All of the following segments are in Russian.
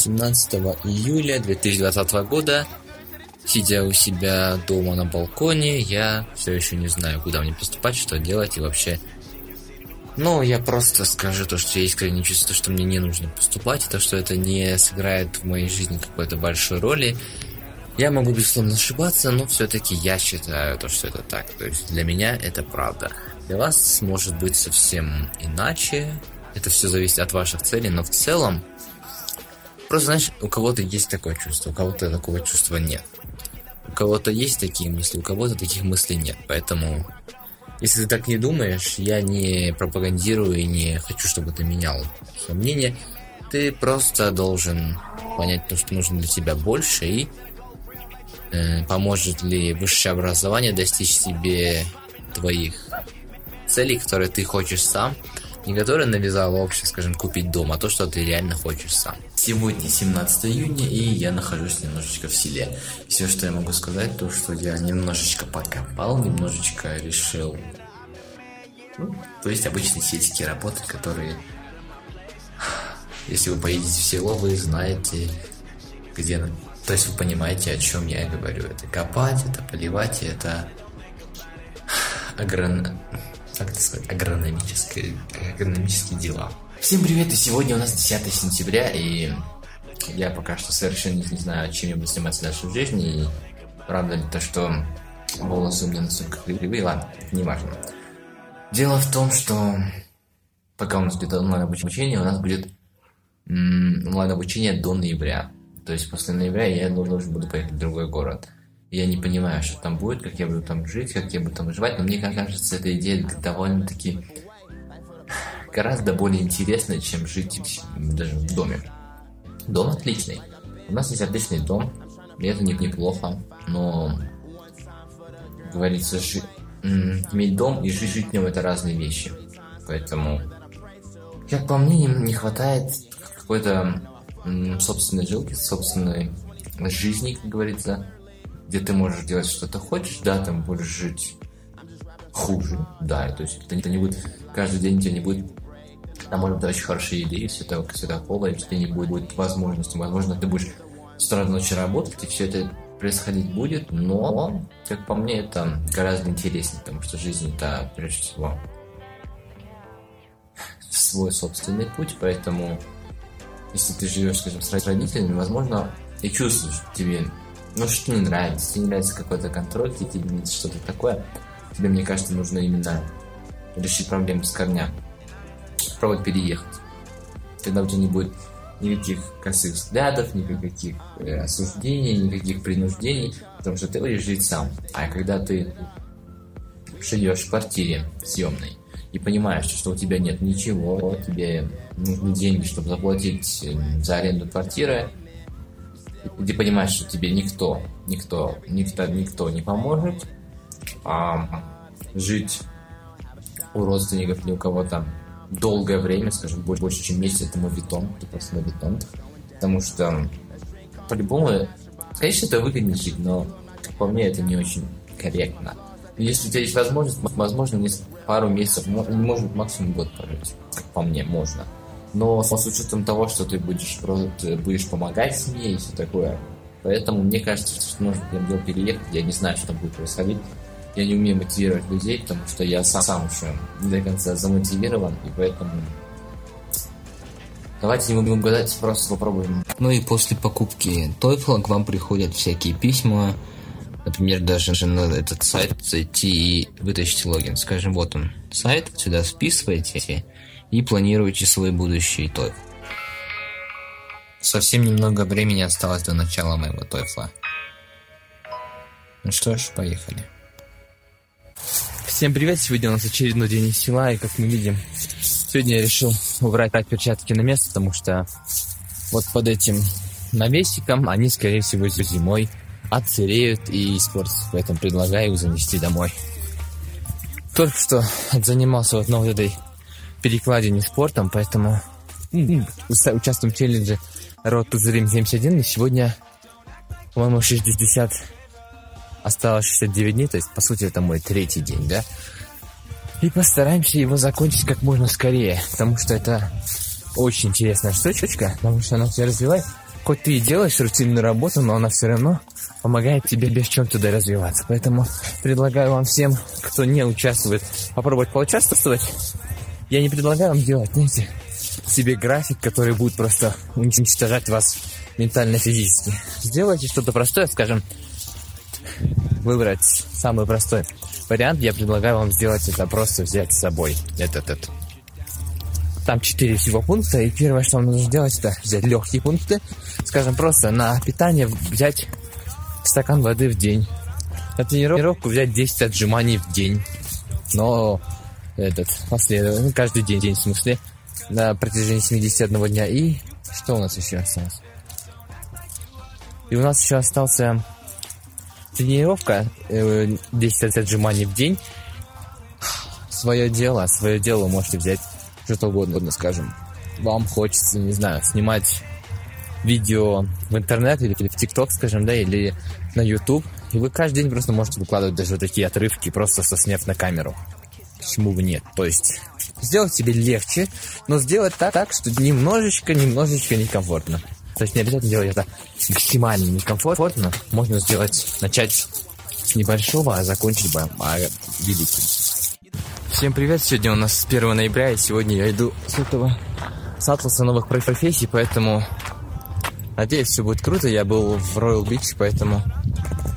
17 июля 2020 года, сидя у себя дома на балконе, я все еще не знаю, куда мне поступать, что делать и вообще... Ну, я просто скажу то, что я искренне чувствую, что мне не нужно поступать, и то, что это не сыграет в моей жизни какой-то большой роли. Я могу, безусловно, ошибаться, но все-таки я считаю то, что это так. То есть для меня это правда. Для вас может быть совсем иначе. Это все зависит от ваших целей, но в целом Просто, знаешь, у кого-то есть такое чувство, у кого-то такого чувства нет. У кого-то есть такие мысли, у кого-то таких мыслей нет. Поэтому, если ты так не думаешь, я не пропагандирую и не хочу, чтобы ты менял свое мнение. Ты просто должен понять то, что нужно для тебя больше и э, поможет ли высшее образование достичь себе твоих целей, которые ты хочешь сам, не которое навязало общество, скажем, купить дом, а то, что ты реально хочешь сам. Сегодня 17 июня, и я нахожусь немножечко в селе. Все, что я могу сказать, то, что я немножечко покопал, немножечко решил... Ну, то есть обычные сельские работы, которые... Если вы поедете в село, вы знаете, где... То есть вы понимаете, о чем я говорю. Это копать, это поливать, это... Агрон это сказать, агрономические, агрономические дела. Всем привет, и сегодня у нас 10 сентября, и я пока что совершенно не знаю, чем я буду заниматься дальше в жизни, и правда ли то, что волосы у меня настолько кривые, ладно, не важно. Дело в том, что пока у нас будет онлайн-обучение, у нас будет онлайн-обучение до ноября. То есть после ноября я должен буду поехать в другой город – я не понимаю, что там будет, как я буду там жить, как я буду там выживать, но мне кажется, эта идея довольно-таки гораздо более интересная, чем жить даже в доме. Дом отличный. У нас есть отличный дом, и это не, неплохо, но, говорится, жи... иметь дом и жить, жить в нем это разные вещи. Поэтому, как по мне, не хватает какой-то собственной жилки, собственной жизни, как говорится, где ты можешь делать что то хочешь, да, там будешь жить хуже, да, то есть это, это не будет, каждый день у тебя не будет, там может быть очень хорошие идеи, все, это, все такого, и у тебя не будет, будет возможности, возможно, ты будешь с утра ночи работать, и все это происходить будет, но, как по мне, это гораздо интереснее, потому что жизнь это, прежде всего, свой собственный путь, поэтому, если ты живешь, скажем, с родителями, возможно, и чувствуешь, тебе ну, что не нравится, тебе не нравится какой-то контроль, тебе не нравится что-то такое, тебе, мне кажется, нужно именно решить проблему с корня. Пробовать переехать. Тогда у тебя не будет никаких косых взглядов, никаких э, осуждений, никаких принуждений, потому что ты будешь жить сам. А когда ты живешь в квартире съемной и понимаешь, что у тебя нет ничего, тебе нужны деньги, чтобы заплатить э, за аренду квартиры, и ты понимаешь, что тебе никто, никто, никто, никто не поможет, а жить у родственников или у кого-то долгое время, скажем, больше, чем месяц, это мовитон, это просто мовитон, потому что по-любому, конечно, это выгоднее жить, но, по мне, это не очень корректно. Если у тебя есть возможность, возможно, пару месяцев, может максимум год прожить, по мне, можно но с учетом того, что ты будешь, просто будешь помогать семье и все такое. Поэтому мне кажется, что нужно прям дело переехать. Я не знаю, что там будет происходить. Я не умею мотивировать людей, потому что я сам, сам еще не до конца замотивирован, и поэтому Давайте не будем гадать, просто попробуем. Ну и после покупки TOEFL к вам приходят всякие письма, например, даже на этот сайт зайти и вытащить логин. Скажем, вот он сайт, сюда списываете, и планируете свой будущий TOEFL. Совсем немного времени осталось до начала моего TOEFL. Ну что ж, поехали. Всем привет! Сегодня у нас очередной день из села, и как мы видим, сегодня я решил убрать перчатки на место, потому что вот под этим навесиком они, скорее всего, зимой отсыреют и испортятся, поэтому предлагаю их занести домой. Только что занимался вот на вот этой перекладине спортом, поэтому участвуем в челлендже Road to Rim 71, и сегодня, по-моему, 60, осталось 69 дней, то есть, по сути, это мой третий день, да? И постараемся его закончить как можно скорее, потому что это очень интересная штучка, потому что она все развивает. хоть ты и делаешь рутинную работу, но она все равно помогает тебе без чем туда развиваться. Поэтому предлагаю вам всем, кто не участвует, попробовать поучаствовать. Я не предлагаю вам делать, знаете, себе график, который будет просто уничтожать вас ментально-физически. Сделайте что-то простое, скажем, выбрать самый простой вариант. Я предлагаю вам сделать это просто взять с собой этот, этот. Там четыре всего пункта, и первое, что вам нужно сделать, это взять легкие пункты. Скажем, просто на питание взять стакан воды в день. На тренировку взять 10 отжиманий в день. Но этот, последовательно, ну, каждый день, день в смысле, на протяжении 71 дня. И что у нас еще осталось? И у нас еще остался тренировка, 10 э, отжиманий в день. Свое дело, свое дело можете взять что угодно, скажем. Вам хочется, не знаю, снимать видео в интернет или в ТикТок, скажем, да, или на YouTube. И вы каждый день просто можете выкладывать даже вот такие отрывки, просто сосняв на камеру. Почему бы нет? То есть сделать себе легче, но сделать так, так что немножечко, немножечко некомфортно. То есть не обязательно делать это максимально некомфортно. Можно сделать, начать с небольшого, а закончить бы а, великим. Всем привет! Сегодня у нас 1 ноября, и сегодня я иду с этого с атласа новых профессий, поэтому надеюсь, все будет круто. Я был в Royal Beach, поэтому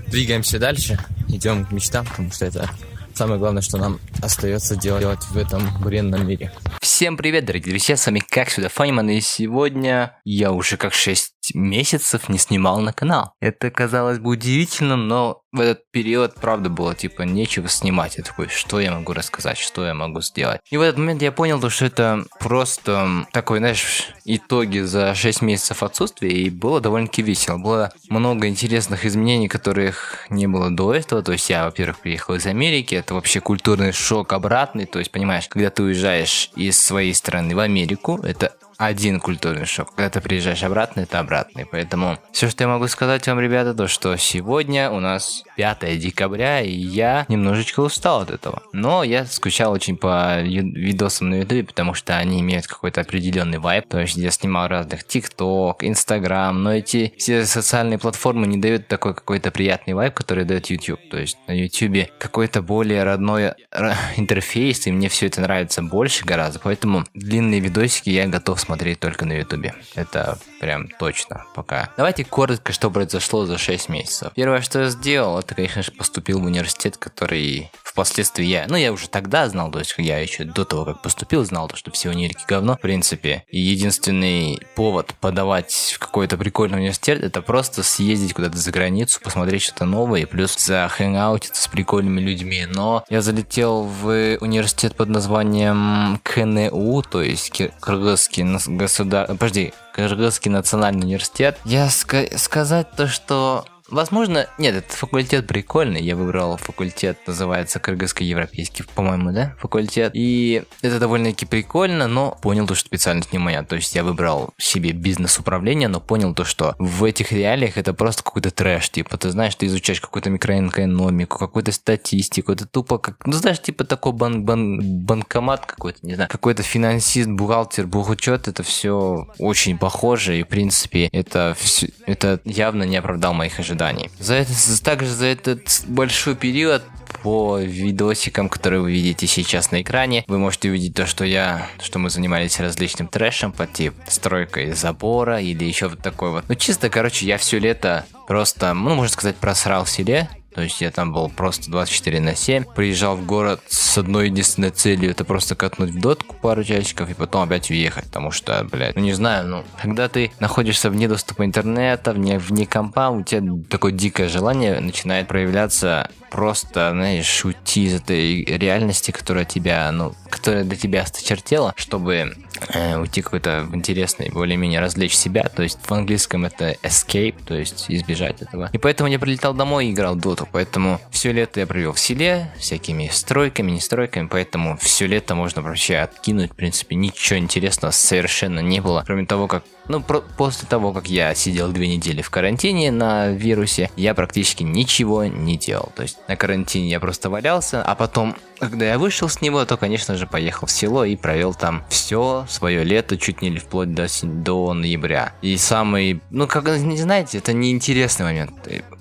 двигаемся дальше, идем к мечтам, потому что это самое главное, что нам остается делать в этом бренном мире. Всем привет, дорогие друзья, с вами как всегда Фаниман, и сегодня я уже как 6 месяцев не снимал на канал. Это казалось бы удивительно, но в этот период, правда, было типа нечего снимать. Я такой, что я могу рассказать, что я могу сделать. И в этот момент я понял, что это просто такой, знаешь, итоги за 6 месяцев отсутствия, и было довольно-таки весело. Было много интересных изменений, которых не было до этого. То есть я, во-первых, приехал из Америки, это вообще культурный шок обратный. То есть, понимаешь, когда ты уезжаешь из своей страны в Америку, это один культурный шок. Когда ты приезжаешь обратно, это обратный. Поэтому все, что я могу сказать вам, ребята, то, что сегодня у нас 5 декабря, и я немножечко устал от этого. Но я скучал очень по видосам на ютубе, потому что они имеют какой-то определенный вайп. То есть я снимал разных ТикТок, Инстаграм, но эти все социальные платформы не дают такой какой-то приятный вайп, который дает YouTube. То есть на ютубе какой-то более родной интерфейс, и мне все это нравится больше гораздо. Поэтому длинные видосики я готов смотреть только на ютубе. Это прям точно пока. Давайте коротко, что произошло за 6 месяцев. Первое, что я сделал, это, конечно же, поступил в университет, который впоследствии я, ну, я уже тогда знал, то есть я еще до того, как поступил, знал, что все универки говно, в принципе. И единственный повод подавать в какой-то прикольный университет, это просто съездить куда-то за границу, посмотреть что-то новое, и плюс захэнгаутиться с прикольными людьми. Но я залетел в университет под названием КНУ, то есть Кыргызский государ... Подожди, Кыргызский национальный университет. Я ска- сказать то, что Возможно, нет, этот факультет прикольный. Я выбрал факультет, называется Кыргызско-Европейский, по-моему, да, факультет. И это довольно-таки прикольно, но понял то, что специальность не моя. То есть я выбрал себе бизнес-управление, но понял то, что в этих реалиях это просто какой-то трэш. Типа, ты знаешь, ты изучаешь какую-то микроэкономику, какую-то статистику, это тупо как, ну знаешь, типа такой бан бан банкомат какой-то, не знаю, какой-то финансист, бухгалтер, бухучет, это все очень похоже, и в принципе это, все, это явно не оправдал моих ожиданий ожиданий. За это, также за этот большой период по видосикам, которые вы видите сейчас на экране, вы можете увидеть то, что я, что мы занимались различным трэшем по типу стройкой забора или еще вот такой вот. Ну чисто, короче, я все лето просто, ну можно сказать, просрал в селе, то есть я там был просто 24 на 7. Приезжал в город с одной единственной целью, это просто катнуть в дотку пару часиков и потом опять уехать. Потому что, блядь, ну не знаю, ну, когда ты находишься вне доступа интернета, вне, вне компа, у тебя такое дикое желание начинает проявляться просто, знаешь, уйти из этой реальности, которая тебя, ну, которая для тебя осточертела, чтобы э, уйти какой-то интересный, более-менее развлечь себя. То есть в английском это escape, то есть избежать этого. И поэтому я прилетал домой и играл доту. Поэтому все лето я провел в селе, всякими стройками, не стройками, поэтому все лето можно вообще откинуть. В принципе, ничего интересного совершенно не было. Кроме того, как ну, про- после того, как я сидел две недели в карантине на вирусе, я практически ничего не делал. То есть на карантине я просто валялся, а потом когда я вышел с него, то, конечно же, поехал в село и провел там все свое лето, чуть не вплоть до, до ноября. И самый, ну, как, не знаете, это неинтересный момент.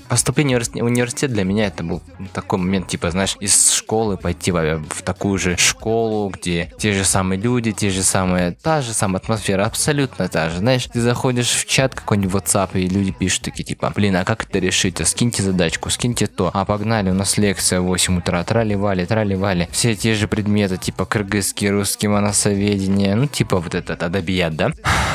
Поступление в университет для меня это был такой момент, типа, знаешь, из школы пойти в, в такую же школу, где те же самые люди, те же самые, та же самая атмосфера, абсолютно та же. Знаешь, ты заходишь в чат какой-нибудь WhatsApp, и люди пишут такие, типа, блин, а как это решить? А скиньте задачку, скиньте то. А погнали, у нас лекция в 8 утра, трали-вали, трали-вали. Все те же предметы, типа, кыргызский, русский, моносоведение, ну, типа, вот этот адабият, да?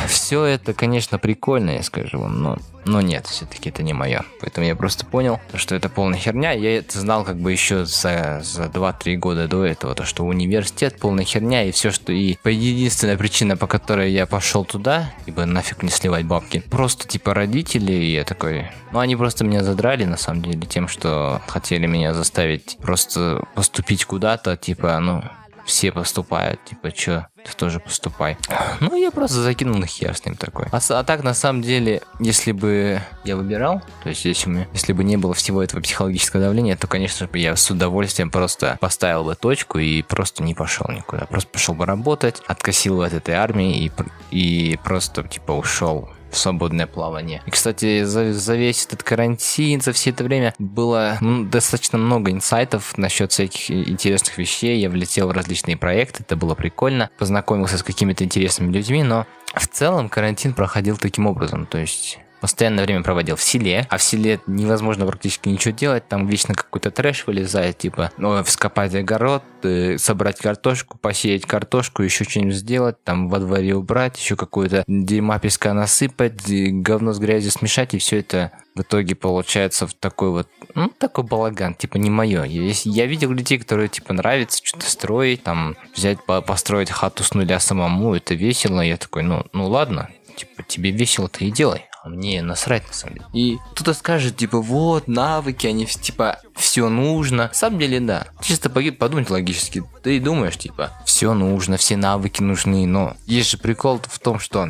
Все это, конечно, прикольно, я скажу вам, но но нет, все-таки это не мое. Поэтому я просто понял, что это полная херня. Я это знал как бы еще за, за 2-3 года до этого, то что университет полная херня и все, что... И единственная причина, по которой я пошел туда, ибо нафиг не сливать бабки, просто типа родители, и я такой... Ну, они просто меня задрали, на самом деле, тем, что хотели меня заставить просто поступить куда-то, типа, ну, все поступают, типа, чё, ты тоже поступай. Ну, я просто закинул на хер с ним такой. А, а так, на самом деле, если бы я выбирал, то есть если, бы, если бы не было всего этого психологического давления, то, конечно я с удовольствием просто поставил бы точку и просто не пошел никуда. Просто пошел бы работать, откосил от этой армии и, и просто, типа, ушел свободное плавание. И, кстати, за, за весь этот карантин, за все это время было ну, достаточно много инсайтов насчет всяких интересных вещей. Я влетел в различные проекты, это было прикольно. Познакомился с какими-то интересными людьми, но в целом карантин проходил таким образом. То есть постоянное время проводил в селе, а в селе невозможно практически ничего делать, там вечно какой-то трэш вылезает, типа, ну, вскопать огород, э, собрать картошку, посеять картошку, еще что-нибудь сделать, там во дворе убрать, еще какую-то дерьма песка насыпать, говно с грязью смешать, и все это в итоге получается в такой вот, ну, такой балаган, типа не мое. Я, я видел людей, которые, типа, нравится что-то строить, там, взять, по построить хату с нуля самому, это весело. Я такой, ну, ну ладно, типа, тебе весело, ты и делай мне насрать на самом деле. И кто-то скажет, типа, вот, навыки, они, типа, все нужно. На самом деле, да. Чисто подумать логически. Ты думаешь, типа, все нужно, все навыки нужны, но есть же прикол в том, что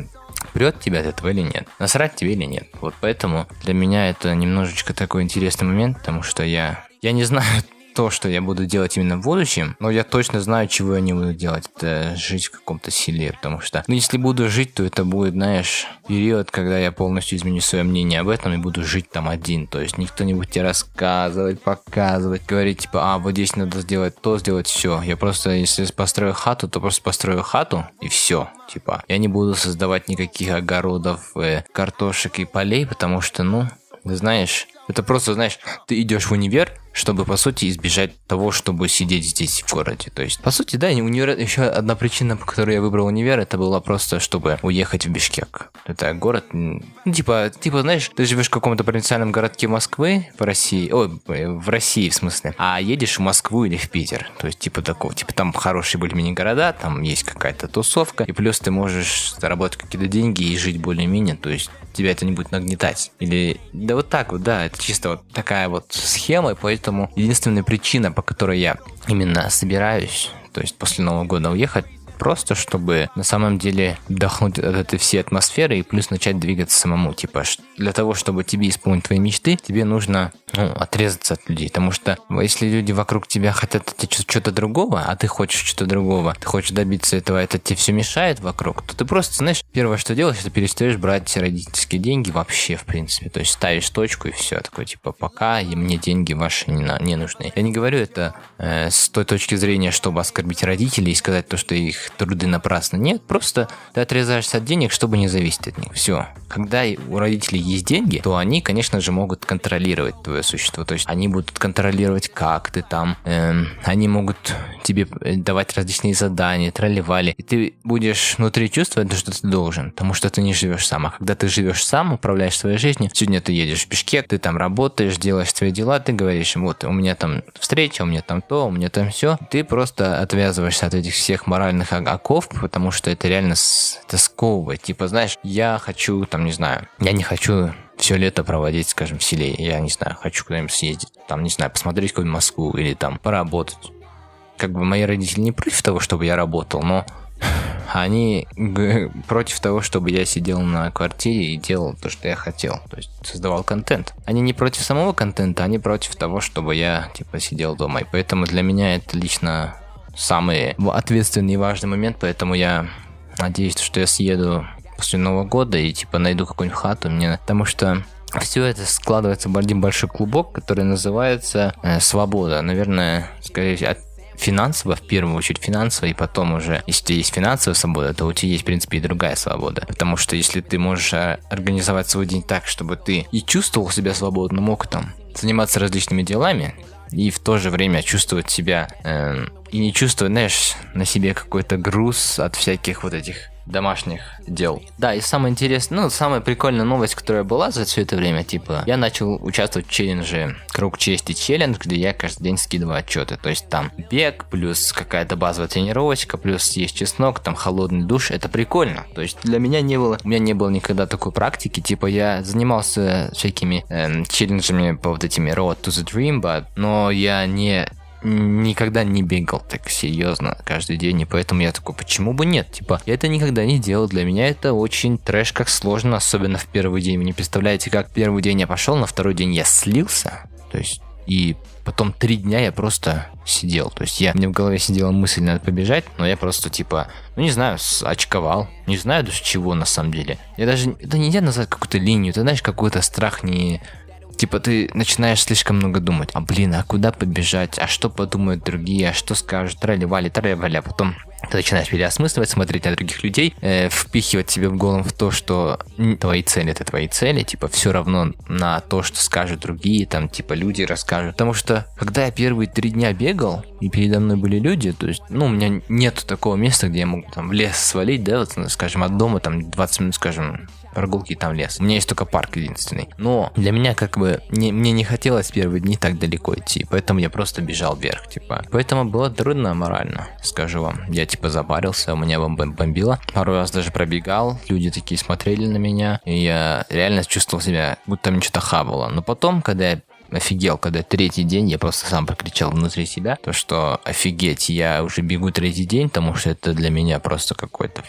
прет тебя от этого или нет, насрать тебе или нет. Вот поэтому для меня это немножечко такой интересный момент, потому что я, я не знаю то, что я буду делать именно в будущем, но я точно знаю, чего я не буду делать. Это жить в каком-то селе, потому что, ну, если буду жить, то это будет, знаешь, период, когда я полностью изменю свое мнение об этом и буду жить там один. То есть никто не будет тебе рассказывать, показывать, говорить, типа, а, вот здесь надо сделать то, сделать все. Я просто, если построю хату, то просто построю хату и все. Типа, я не буду создавать никаких огородов, э, картошек и полей, потому что, ну, знаешь, это просто, знаешь, ты идешь в универ, чтобы, по сути, избежать того, чтобы сидеть здесь, в городе. То есть, по сути, да, универ... еще одна причина, по которой я выбрал универ, это была просто, чтобы уехать в Бишкек. Это город, ну, типа, типа, знаешь, ты живешь в каком-то провинциальном городке Москвы, в России, ой, в России, в смысле, а едешь в Москву или в Питер. То есть, типа такого, типа, там хорошие более-менее города, там есть какая-то тусовка, и плюс ты можешь заработать какие-то деньги и жить более-менее, то есть, тебя это не будет нагнетать. Или, да вот так вот, да, это чисто вот такая вот схема, и поэтому единственная причина, по которой я именно собираюсь, то есть после Нового года уехать, просто, чтобы на самом деле вдохнуть от этой всей атмосферы и плюс начать двигаться самому. Типа, для того, чтобы тебе исполнить твои мечты, тебе нужно ну, отрезаться от людей. Потому что если люди вокруг тебя хотят от тебя что-то другого, а ты хочешь что-то другого, ты хочешь добиться этого, это тебе все мешает вокруг, то ты просто, знаешь, первое, что делаешь, это перестаешь брать родительские деньги вообще, в принципе. То есть ставишь точку и все. Такой, типа, пока и мне деньги ваши не, на, не нужны. Я не говорю это э, с той точки зрения, чтобы оскорбить родителей и сказать то, что их труды напрасно. Нет, просто ты отрезаешься от денег, чтобы не зависеть от них. Все. Когда у родителей есть деньги, то они, конечно же, могут контролировать твое существо. То есть они будут контролировать, как ты там. Эм, они могут тебе э, давать различные задания, тролливали. И ты будешь внутри чувствовать, что ты должен, потому что ты не живешь сам. А когда ты живешь сам, управляешь своей жизнью, сегодня ты едешь в Бишкек, ты там работаешь, делаешь свои дела, ты говоришь, вот, у меня там встреча, у меня там то, у меня там все. Ты просто отвязываешься от этих всех моральных оков, потому что это реально это. Типа, знаешь, я хочу, там, не знаю, я не хочу все лето проводить, скажем, в селе. Я не знаю, хочу куда-нибудь съездить, там, не знаю, посмотреть какую-нибудь Москву или там поработать. Как бы мои родители не против того, чтобы я работал, но они против того, чтобы я сидел на квартире и делал то, что я хотел. То есть создавал контент. Они не против самого контента, они против того, чтобы я, типа, сидел дома. И поэтому для меня это лично самый ответственный и важный момент, поэтому я надеюсь, что я съеду после Нового года и, типа, найду какую-нибудь хату мне, потому что все это складывается в один большой клубок, который называется э, свобода. Наверное, скорее всего, от финансово, в первую очередь финансово, и потом уже, если у тебя есть финансовая свобода, то у тебя есть, в принципе, и другая свобода. Потому что если ты можешь э, организовать свой день так, чтобы ты и чувствовал себя свободно, мог там заниматься различными делами, и в то же время чувствовать себя э, и не чувствовать, знаешь, на себе какой-то груз от всяких вот этих домашних дел. Да, и самое интересное, ну, самая прикольная новость, которая была за все это время, типа, я начал участвовать в челлендже Круг Чести челлендж, где я каждый день скидываю отчеты. То есть там бег, плюс какая-то базовая тренировочка, плюс есть чеснок, там холодный душ. Это прикольно. То есть для меня не было, у меня не было никогда такой практики. Типа я занимался всякими эм, челленджами по вот этими Road to the Dream, but, но я не никогда не бегал так серьезно каждый день, и поэтому я такой, почему бы нет? Типа, я это никогда не делал, для меня это очень трэш, как сложно, особенно в первый день. Вы не представляете, как первый день я пошел, на второй день я слился, то есть, и потом три дня я просто сидел. То есть я, мне в голове сидела мысль, надо побежать, но я просто типа, ну не знаю, очковал. Не знаю даже чего на самом деле. Я даже, это нельзя назвать какую-то линию, ты знаешь, какой-то страх не Типа ты начинаешь слишком много думать. А блин, а куда побежать? А что подумают другие? А что скажут? Трали-вали, трали-вали. А потом ты начинаешь переосмысливать, смотреть на других людей, э, впихивать себе в голову в то, что твои цели это твои цели, типа все равно на то, что скажут другие, там типа люди расскажут. Потому что когда я первые три дня бегал, и передо мной были люди, то есть, ну, у меня нет такого места, где я могу там в лес свалить, да, вот, скажем, от дома там 20 минут, скажем, прогулки там лес. У меня есть только парк единственный. Но для меня как бы не, мне не хотелось первые дни так далеко идти, поэтому я просто бежал вверх, типа. Поэтому было трудно морально, скажу вам. Я типа запарился, у меня бомбило. Пару раз даже пробегал, люди такие смотрели на меня, и я реально чувствовал себя, будто мне что-то хавало. Но потом, когда я офигел, когда третий день я просто сам прокричал внутри себя, то что офигеть, я уже бегу третий день, потому что это для меня просто какой-то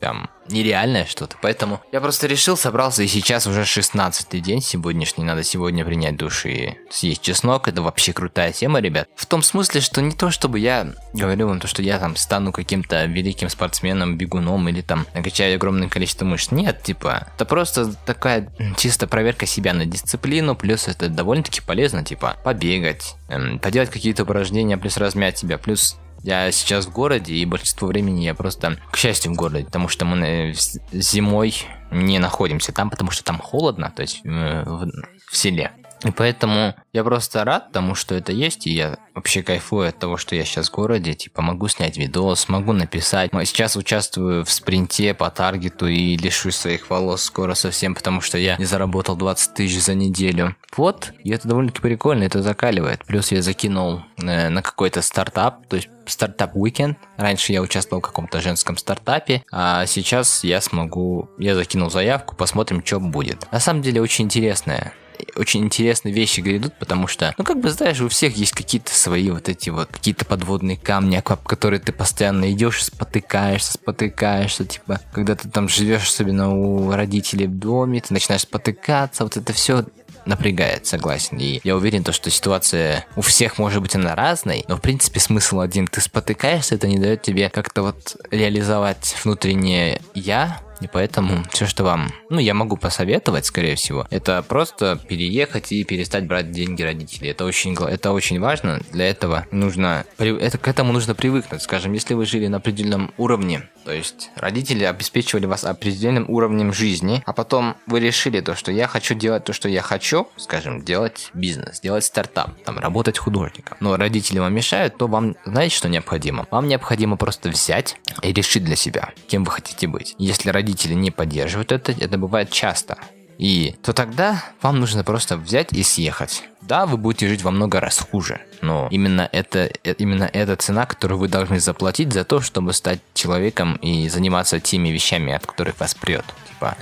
прям нереальное что-то. Поэтому я просто решил, собрался, и сейчас уже 16 день сегодняшний. Надо сегодня принять душ и съесть чеснок. Это вообще крутая тема, ребят. В том смысле, что не то, чтобы я говорил вам то, что я там стану каким-то великим спортсменом, бегуном или там накачаю огромное количество мышц. Нет, типа, это просто такая чисто проверка себя на дисциплину, плюс это довольно-таки полезно, типа, побегать, эм, поделать какие-то упражнения, плюс размять себя, плюс я сейчас в городе, и большинство времени я просто, к счастью, в городе, потому что мы зимой не находимся там, потому что там холодно, то есть э, в, в селе. И поэтому я просто рад тому, что это есть, и я вообще кайфую от того, что я сейчас в городе, типа могу снять видос, могу написать. Сейчас участвую в спринте по таргету и лишусь своих волос скоро совсем, потому что я не заработал 20 тысяч за неделю. Вот, и это довольно-таки прикольно, это закаливает. Плюс я закинул э, на какой-то стартап, то есть стартап Weekend. Раньше я участвовал в каком-то женском стартапе, а сейчас я смогу... Я закинул заявку, посмотрим, что будет. На самом деле очень интересная очень интересные вещи грядут, потому что, ну, как бы, знаешь, у всех есть какие-то свои вот эти вот, какие-то подводные камни, об которые ты постоянно идешь, спотыкаешься, спотыкаешься, типа, когда ты там живешь, особенно у родителей в доме, ты начинаешь спотыкаться, вот это все напрягает, согласен. И я уверен, то, что ситуация у всех может быть она разной, но в принципе смысл один. Ты спотыкаешься, это не дает тебе как-то вот реализовать внутреннее я, и поэтому все, что вам, ну, я могу посоветовать, скорее всего, это просто переехать и перестать брать деньги родителей. Это очень, это очень важно. Для этого нужно, это, к этому нужно привыкнуть. Скажем, если вы жили на определенном уровне, то есть родители обеспечивали вас определенным уровнем жизни, а потом вы решили то, что я хочу делать то, что я хочу, скажем, делать бизнес, делать стартап, там, работать художником. Но родители вам мешают, то вам, знаете, что необходимо? Вам необходимо просто взять и решить для себя, кем вы хотите быть. Если родители не поддерживают это, это бывает часто. И то тогда вам нужно просто взять и съехать. Да, вы будете жить во много раз хуже, но именно это, э, именно эта цена, которую вы должны заплатить за то, чтобы стать человеком и заниматься теми вещами, от которых вас прет. Типа,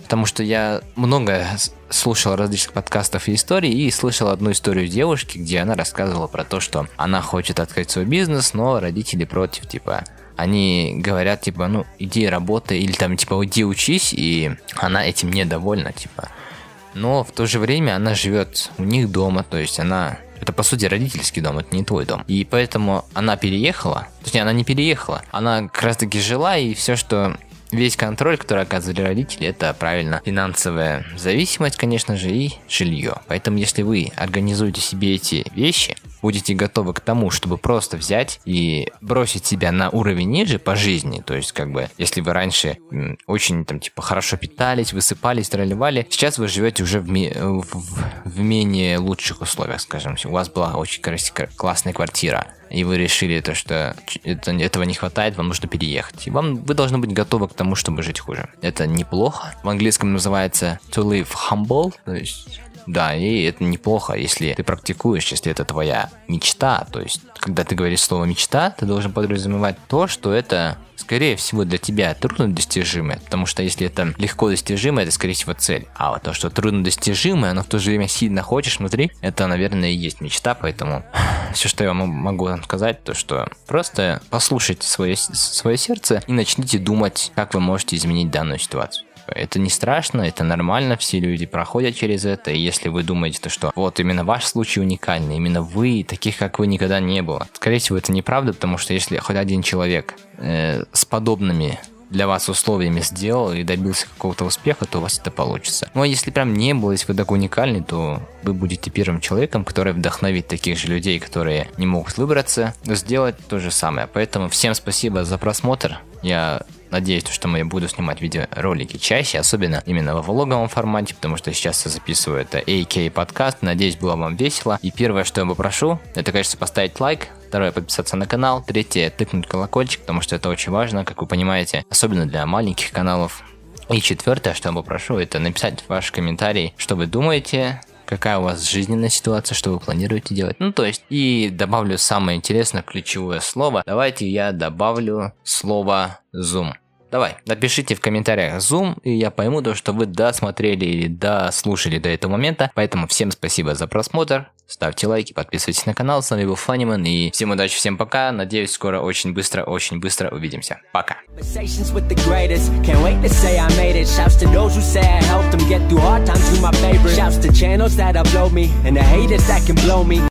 потому что я много слушал различных подкастов и историй и слышал одну историю девушки, где она рассказывала про то, что она хочет открыть свой бизнес, но родители против, типа, они говорят, типа, ну, иди работай, или там, типа, иди учись, и она этим недовольна, типа. Но в то же время она живет у них дома, то есть она это, по сути, родительский дом, это не твой дом. И поэтому она переехала, точнее, она не переехала, она как раз-таки жила, и все, что весь контроль, который оказывали родители, это правильно финансовая зависимость, конечно же, и жилье. Поэтому, если вы организуете себе эти вещи, будете готовы к тому, чтобы просто взять и бросить себя на уровень ниже по жизни, то есть как бы, если вы раньше очень там типа хорошо питались, высыпались, тролливали, сейчас вы живете уже в, ми- в, в менее лучших условиях, скажем, у вас была очень классная квартира, и вы решили то, что это, этого не хватает, вам нужно переехать. И вам, вы должны быть готовы к тому, чтобы жить хуже. Это неплохо. В английском называется to live humble, то есть да, и это неплохо, если ты практикуешь, если это твоя мечта. То есть, когда ты говоришь слово мечта, ты должен подразумевать то, что это, скорее всего, для тебя трудно достижимое. Потому что если это легко достижимое, это, скорее всего, цель. А вот то, что трудно достижимое, но в то же время сильно хочешь внутри, это, наверное, и есть мечта. Поэтому все, что я могу вам сказать, то что просто послушайте свое, свое сердце и начните думать, как вы можете изменить данную ситуацию. Это не страшно, это нормально, все люди проходят через это, и если вы думаете, то, что вот именно ваш случай уникальный, именно вы, таких как вы никогда не было, скорее всего, это неправда, потому что если хоть один человек э, с подобными для вас условиями сделал и добился какого-то успеха, то у вас это получится. Ну а если прям не было, если вы такой уникальный, то вы будете первым человеком, который вдохновит таких же людей, которые не могут выбраться, сделать то же самое. Поэтому всем спасибо за просмотр. Я Надеюсь, что я буду снимать видеоролики чаще, особенно именно во влоговом формате, потому что сейчас я записываю это AK подкаст. Надеюсь, было вам весело. И первое, что я попрошу, это, конечно, поставить лайк, второе подписаться на канал, третье тыкнуть колокольчик, потому что это очень важно, как вы понимаете, особенно для маленьких каналов. И четвертое, что я попрошу, это написать ваши комментарии, что вы думаете, какая у вас жизненная ситуация, что вы планируете делать. Ну, то есть, и добавлю самое интересное ключевое слово. Давайте я добавлю слово Zoom. Давай, напишите в комментариях Zoom, и я пойму то, что вы досмотрели или дослушали до этого момента. Поэтому всем спасибо за просмотр, ставьте лайки, подписывайтесь на канал. С вами был Фаниман, и всем удачи, всем пока. Надеюсь, скоро очень быстро, очень быстро увидимся. Пока.